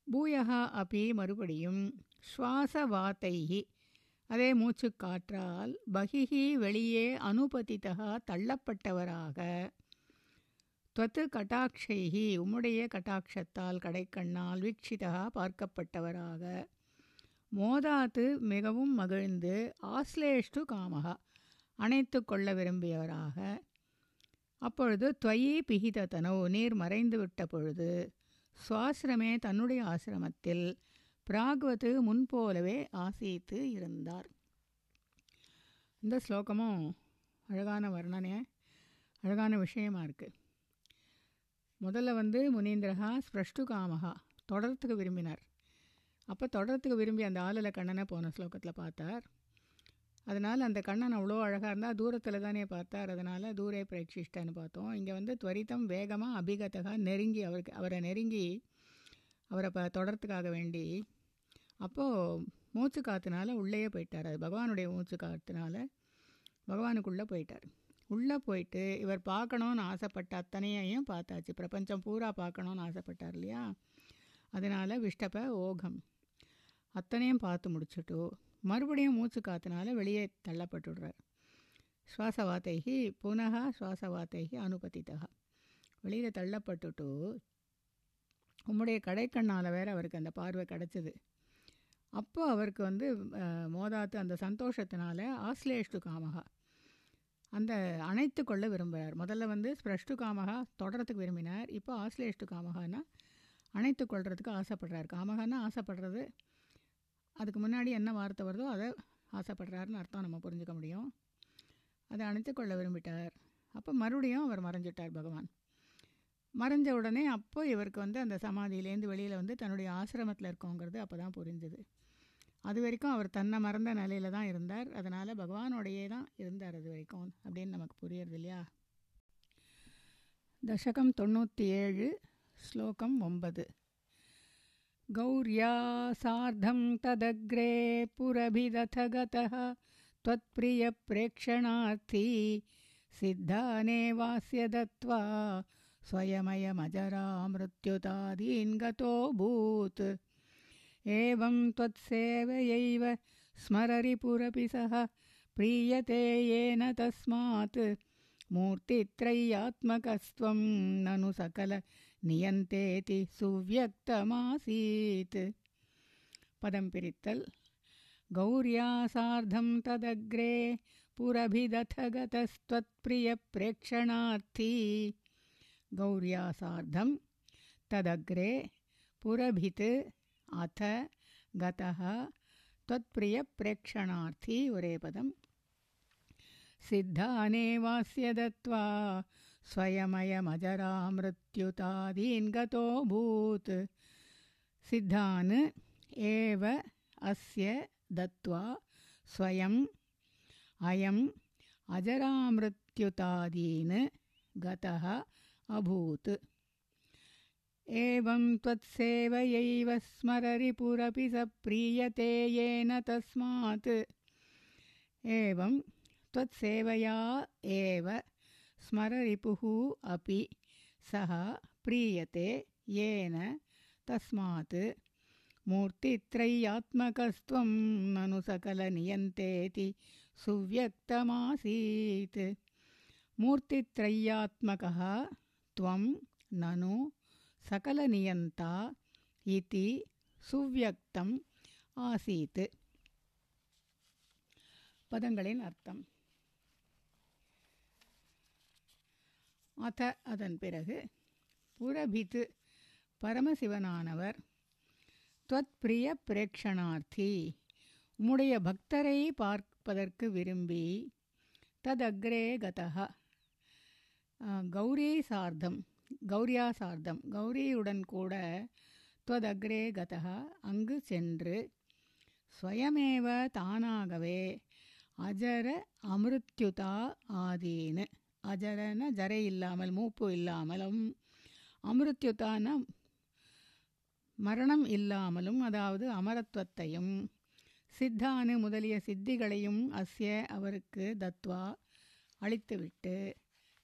பூயகா அப்பி மறுபடியும் சுவாசவாத்தைகி அதே மூச்சு காற்றால் பகிஹி வெளியே அனுபதித்தகா தள்ளப்பட்டவராக. துவத்து கட்டாட்சைகி உம்முடைய கட்டாட்சத்தால் கடைக்கண்ணால் வீக்ஷிதா பார்க்கப்பட்டவராக. மோதாத்து மிகவும் மகிழ்ந்து ஆஸ்லேஷ்டு காமகா அணைத்து கொள்ள விரும்பியவராக. அப்பொழுது துவயி தனவு நீர் மறைந்து விட்ட பொழுது சுவாசிரமே தன்னுடைய ஆசிரமத்தில் பிராக்வத்து முன்போலவே ஆசித்து இருந்தார். இந்த ஸ்லோகமும் அழகான வர்ணனை அழகான விஷயமா இருக்குது முதல்ல வந்து முனீந்திரகா ஸ்பிரஷ்டு காமகா தொடரத்துக்கு விரும்பினார். அப்போ தொடரத்துக்கு விரும்பி அந்த ஆளில் கண்ணனை போன ஸ்லோகத்தில் பார்த்தார். அதனால் அந்த கண்ணன் அவ்வளோ அழகாக இருந்தால் தூரத்தில் தானே பார்த்தார். அதனால் தூரே பிரேட்சிஷ்டன்னு பார்த்தோம். இங்கே வந்து துவரித்தம் வேகமாக அபிகதகா நெருங்கி அவருக்கு அவரை நெருங்கி அவரை ப தொடர்றதுக்காக வேண்டி அப்போது மூச்சு காற்றுனால உள்ளேயே போயிட்டார். அது பகவானுடைய மூச்சு காற்றுனால பகவானுக்குள்ளே போயிட்டார். உள்ளே போயிட்டு இவர் பார்க்கணுன்னு ஆசைப்பட்ட அத்தனையையும் பார்த்தாச்சு. பிரபஞ்சம் பூரா பார்க்கணுன்னு ஆசைப்பட்டார் இல்லையா? அதனால் விஷ்டப்ப ஓகம். அத்தனையும் பார்த்து முடிச்சுட்டு மறுபடியும் மூச்சு காற்றுனால வெளியே தள்ளப்பட்டுடுறார். சுவாசவாத்தைகி புனகா சுவாசவாத்தைகி அனுபதித்தகா. வெளியில் தள்ளப்பட்டுட்டு உம்முடைய கடைக்கண்ணால் வேற அவருக்கு அந்த பார்வை கிடச்சிது. அப்போ அவருக்கு வந்து மோதாத்து அந்த சந்தோஷத்தினால ஆஸ்லேஷ்டு காமகா. அந்த அணைத்து கொள்ள விரும்புகிறார் முதல்ல வந்து ஸ்பிரஷ்டு காமகா தொடரத்துக்கு விரும்பினார். இப்போ ஆஸ்லேஷ்டு காமகானா அணைத்து கொள்றதுக்கு ஆசைப்படுறார். காமகானா ஆசைப்படுறது அதுக்கு முன்னாடி என்ன வார்த்தை வருதோ அதை ஆசைப்படுறாருன்னு அர்த்தம் நம்ம புரிஞ்சுக்க முடியும். அதை அணைத்து கொள்ள விரும்பிட்டார். அப்போ மறுபடியும் அவர் மறைஞ்சிட்டார் பகவான். மறைஞ்ச உடனே அப்போ இவருக்கு வந்து அந்த சமாதியிலேருந்து வெளியில் வந்து தன்னுடைய ஆசிரமத்தில் இருக்கோங்கிறது அப்போ தான் புரிஞ்சுது. அது வரைக்கும் அவர் தன்னை மறந்த நிலையில தான் இருந்தார் அதனால் பகவானோடையே தான் இருந்தார் அது வரைக்கும் அப்படின்னு நமக்கு புரியுறது இல்லையா தசகம் தொண்ணூற்றி ஏழு ஸ்லோகம் ஒன்பது गौर्या सार्धं तदग्रे पुरभिदथ गतः त्वत्प्रियप्रेक्षणार्थी सिद्धानेवास्य दत्त्वा स्वयमयमजरा मृत्युतादीन् गतोऽभूत् एवं त्वत्सेवयैव स्मररिपुरपि सः प्रीयते येन तस्मात्। मूर्तित्रय्यात्मकस्त्वं ननु सकल नियन्तेति सुव्यक्तमासीत्। गौर्या सार्धं तदग्रे पुरभिदथ गतस्त्वत्प्रियप्रेक्षणार्थी गौर्या सार्धं तदग्रे पुरभित् अथ गतः त्वत्प्रियप्रेक्षणार्थी उरेपदम् सिद्धानेवास्य दत्त्वा स्वयमयमजरामृत्युतादीन् गतोऽभूत्। सिद्धान् एव अस्य दत्त्वा स्वयम् अयम् अजरामृत्युतादीन् गतः अभूत्। एवं त्वत्सेवयैव स्मररिपुरपि स प्रीयते येन तस्मात्। एवं त्वत्सेवया एव स्मररिपुः अपि सः प्रीयते येन तस्मात्। मूर्तित्रय्यात्मकस्त्वं ननु सकलनियन्तेति सुव्यक्तमासीत्। मूर्तित्रय्यात्मकः त्वं ननु सकलनियन्ता इति சுவ்யக்தம் ஆசீத் பதங்களின் அர்த்தம் அத அதன் பிறகு புரபித்து பரமசிவனானவர் துவத் பிரிய பிரேக்ஷணார்த்தி உம்முடைய பக்தரை பார்ப்பதற்கு விரும்பி ததக்ரே கதः கௌரி சார்த்தம் கௌரியா சார்த்தம் கௌரியுடன் கூட துவதக்ரே கதா அங்கு சென்று ஸ்வயமேவ தானாகவே அஜர அமிருத்யுதா ஆதீனு. அஜரன ஜரை இல்லாமல் மூப்பு இல்லாமலும் அமிருத்யுதான மரணம் இல்லாமலும் அதாவது அமரத்துவத்தையும் சித்தானு முதலிய சித்திகளையும் அஸ்ய அவருக்கு தத்வா அளித்துவிட்டு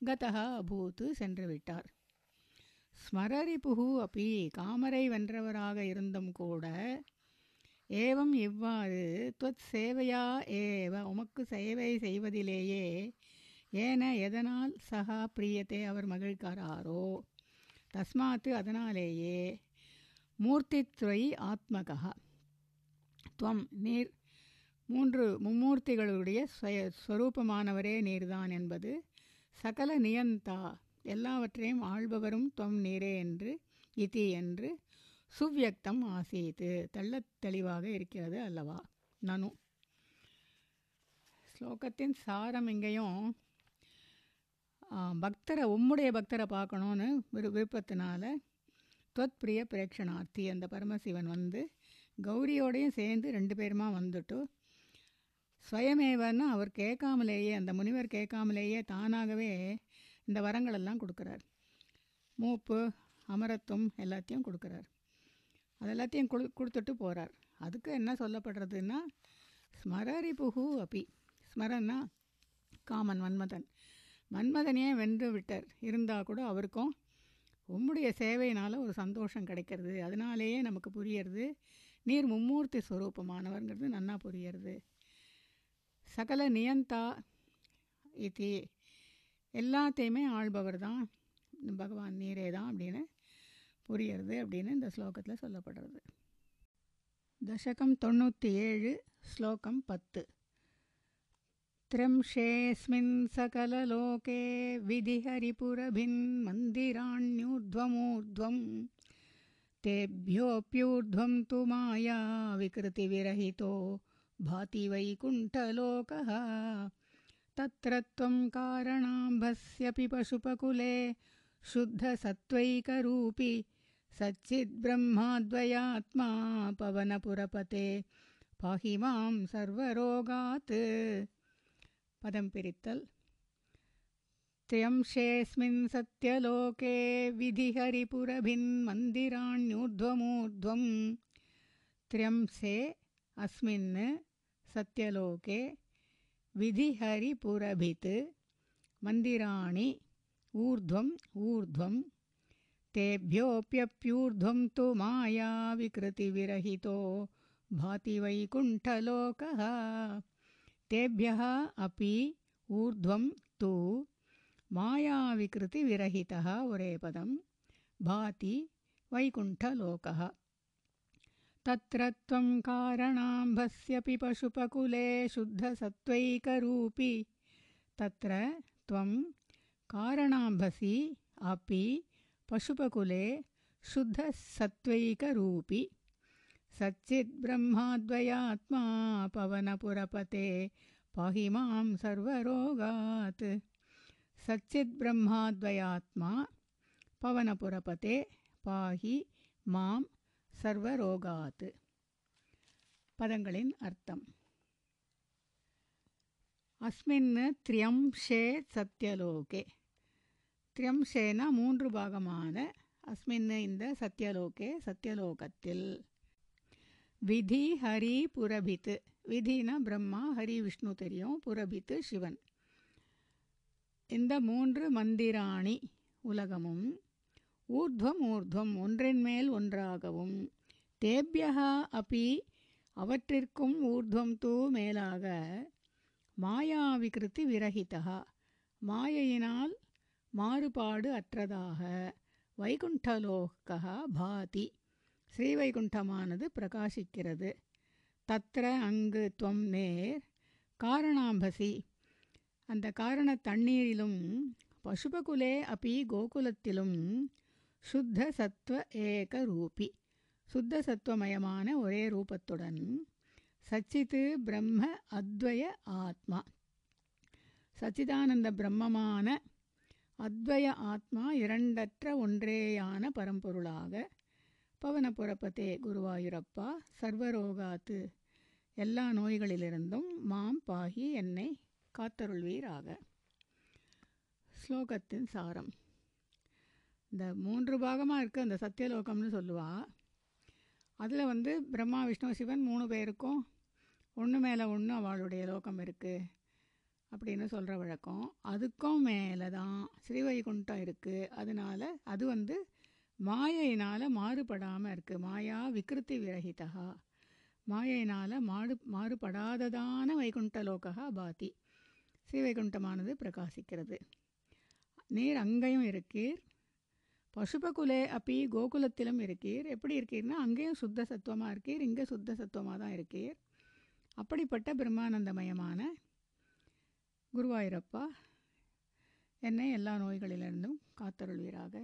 கதா அபூத்து சென்று விட்டார் ஸ்மரரிபுகு அப்பி காமரை வென்றவராக இருந்தும் கூட ஏவம் இவ்வாறு துவத் சேவையா ஏவ உமக்கு சேவை செய்வதிலேயே ஏன எதனால் சகா பிரியத்தை அவர் மகிழ்கிறாரோ? தஸ்மாத்து அதனாலேயே மூர்த்தித்துறை ஆத்மகா துவம் நீர் மூன்று மும்மூர்த்திகளுடைய ஸ்வய ஸ்வரூபமானவரே நீர்தான் என்பது சகல நியந்தா எல்லாவற்றையும் ஆள்பவரும் துவம் நீரே என்று இதி என்று சுவ்யக்தம் ஆசீத்து தள்ள தெளிவாக இருக்கிறது அல்லவா? நனு. ஸ்லோகத்தின் சாரம் இங்கேயும் பக்தரை உம்முடைய பக்தரை பார்க்கணுன்னு விரு விருப்பத்தினால தொத்பிரிய பிரேக்ஷனார்த்தி அந்த பரமசிவன் வந்து கௌரியோடையும் சேர்ந்து ரெண்டு பேருமா வந்துட்டு ஸ்வயமேவன்னு அவர் கேட்காமலேயே அந்த முனிவர் கேட்காமலேயே தானாகவே இந்த வரங்களெல்லாம் கொடுக்குறார். மூப்பு அமரத்துவம் எல்லாத்தையும் கொடுக்குறார். அது எல்லாத்தையும் கொடு கொடுத்துட்டு போகிறார் அதுக்கு என்ன சொல்லப்படுறதுன்னா ஸ்மரரி புகு அப்பி ஸ்மரன்னா காமன் மன்மதன். மன்மதனையே வென்று விட்டார். இருந்தால் கூட அவருக்கும் உம்முடைய சேவையினால் ஒரு சந்தோஷம் கிடைக்கிறது. அதனாலேயே நமக்கு புரியறது நீர் மும்மூர்த்தி ஸ்வரூபமானவர்ங்கிறது நன்னா புரியறது. சகல நியந்தா இது எல்லாத்தையுமே ஆள்பவர் தான் பகவான் நீரே தான் அப்படின்னு புரியறது அப்படின்னு இந்த ஸ்லோகத்தில் சொல்லப்படுறது தசகம் தொண்ணூற்றி ஏழு ஸ்லோகம் பத்து त्र्यंशेऽस्मिन् सकललोके विधिहरिपुरभिन्मन्दिराण्यूर्ध्वमूर्ध्वं तेभ्योऽप्यूर्ध्वं तु माया विकृतिविरहितो भाति वैकुण्ठलोकः तत्र त्वं कारणाम्भस्यपि पशुपकुले शुद्धसत्त्वैकरूपी सच्चिद्ब्रह्माद्वयात्मा पवनपुरपते। पाहि मां सर्वरोगात्। पदं पिरित्तल्। त्र्यंशेऽस्मिन् सत्यलोके विधिहरिपुरभिन्मन्दिराण्यूर्ध्वमूर्ध्वं त्र्यंसे अस्मिन् सत्यलोके विधिहरिपुरभित् मन्दिराणि ऊर्ध्वम् ऊर्ध्वं तेभ्योऽप्यप्यूर्ध्वं तु माया विकृतिविरहितो भाति वैकुण्ठलोकः। तेभ्यः अपि ऊर्ध्वं तु मायाविकृतिविरहितः उरे पदं भाति वैकुण्ठलोकः तत्र त्वं कारणाम्भस्यपि पशुपकुले शुद्धसत्त्वैकरूपी। तत्र त्वं कारणाम्भसि अपि पशुपकुले शुद्धसत्त्वैकरूपी। सच्चिद्ब्रह्माद्वयात्मा पवनपुरपते पाहि मां सर्वरोगात्। सच्चिद्ब्रह्माद्वयात्मा पवनपुरपते पाहि மாம் சர்வரோகாத்து. பதங்களின் அர்த்தம். அஸ்மின் த்ரியம்ஷே சத்யலோகே. த்ரியம்ஷேனா மூன்று பாகமான அஸ்மின் இந்த சத்யலோகே சத்யலோகத்தில். விதி ஹரி புரபித்து. விதினா பிரம்மா ஹரி விஷ்ணு தெரியும் புரபித்து சிவன். இந்த மூன்று மந்திராணி உலகமும் ஊர்த்வம் ஊர்த்வம் ஒன்றின் மேல் ஒன்றாகவும். தேபியா அப்பி அவற்றிற்கும் ஊர்த்வம் தூ மேலாக. மாயாவிகிருத்தி விரகிதா மாயையினால் மாறுபாடு அற்றதாக. வைகுண்டலோகா பாதி. ஸ்ரீவைகுண்டமானது பிரகாசிக்கிறது. தத்ர அங்கு துவம் நேர். காரணாம்பசி. அந்த காரண தண்ணீரிலும் பசுபகுலே அப்பி கோகுலத்திலும் சுத்த சத்வ ஏக ரூபி சுத்த சத்துவமயமான ஒரே ரூபத்துடன் சச்சித்து பிரம்ம அத்வய ஆத்மா. சச்சிதானந்த பிரம்மமான அத்வய ஆத்மா இரண்டற்ற ஒன்றேயான பரம்பொருளாக பவனபுரப்பதே குருவாயூரப்பா சர்வரோகாத்து எல்லா நோய்களிலிருந்தும் மாம் பாகி என்னை காத்தருள்வீராக. ஸ்லோகத்தின் சாரம். இந்த மூன்று பாகமாக இருக்க அந்த சத்தியலோகம்னு சொல்லுவா. அதில் வந்து பிரம்மா விஷ்ணு சிவன் மூணு பேருக்கும் ஒன்று மேலே ஒன்று அவளுடைய லோகம் இருக்குது அப்படின்னு சொல்கிற வழக்கம். அதுக்கும் மேலே தான் ஸ்ரீவைகுண்டம் இருக்குது அதனால் அது வந்து மாயையினால் மாறுபடாமல் இருக்குது மாயா விக்கிருத்தி விரகிதா மாயையினால் மாறு மாறுபடாததான வைகுண்ட லோகா பாதி. ஸ்ரீவைகுண்டமானது பிரகாசிக்கிறது. நீர் அங்கேயும் இருக்கீர். பசுபகுலே அப்பி கோகுலத்திலும் இருக்கீர். எப்படி இருக்கீர்னா அங்கேயும் சுத்த சத்துவமாக இருக்கீர் இங்கே சுத்த சத்துவமாக தான் இருக்கீர். அப்படிப்பட்ட பிரம்மானந்தமயமான குருவாயூரப்பா என்னை எல்லா நோய்களிலிருந்தும் காத்தருள்வீராக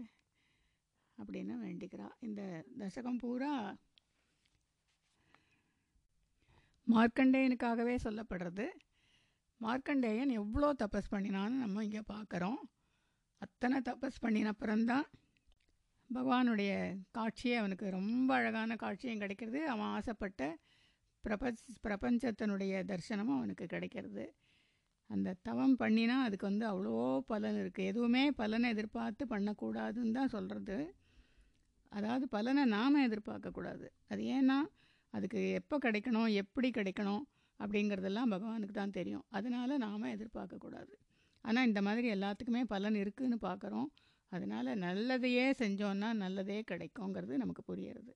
அப்படின்னு வேண்டிக்கிறா. இந்த தசகம் பூரா மார்க்கண்டேயனுக்காகவே சொல்லப்படுறது. மார்க்கண்டேயன் எவ்வளோ தபஸ் பண்ணினான்னு நம்ம இங்கே பார்க்குறோம் அத்தனை தபஸ் பண்ணினப்புறம்தான் பகவானுடைய காட்சியே அவனுக்கு ரொம்ப அழகான காட்சியும் கிடைக்கிறது. அவன் ஆசைப்பட்ட பிரபஞ்ச பிரபஞ்சத்தினுடைய தரிசனமும் அவனுக்கு கிடைக்கிறது. அந்த தவம் பண்ணினா அதுக்கு வந்து அவ்வளோ பலன் இருக்குது எதுவுமே பலனை எதிர்பார்த்து பண்ணக்கூடாதுன்னு தான் சொல்கிறது அதாவது பலனை நாம் எதிர்பார்க்கக்கூடாது அது ஏன்னா அதுக்கு எப்போ கிடைக்கணும் எப்படி கிடைக்கணும் அப்படிங்கிறதெல்லாம் பகவானுக்கு தான் தெரியும். அதனால் நாம் எதிர்பார்க்கக்கூடாது ஆனால் இந்த மாதிரி எல்லாத்துக்குமே பலன் இருக்குதுன்னு பார்க்குறோம். அதனால் நல்லதையே செஞ்சோன்னா நல்லதே கிடைக்குங்கிறது நமக்கு புரியுறது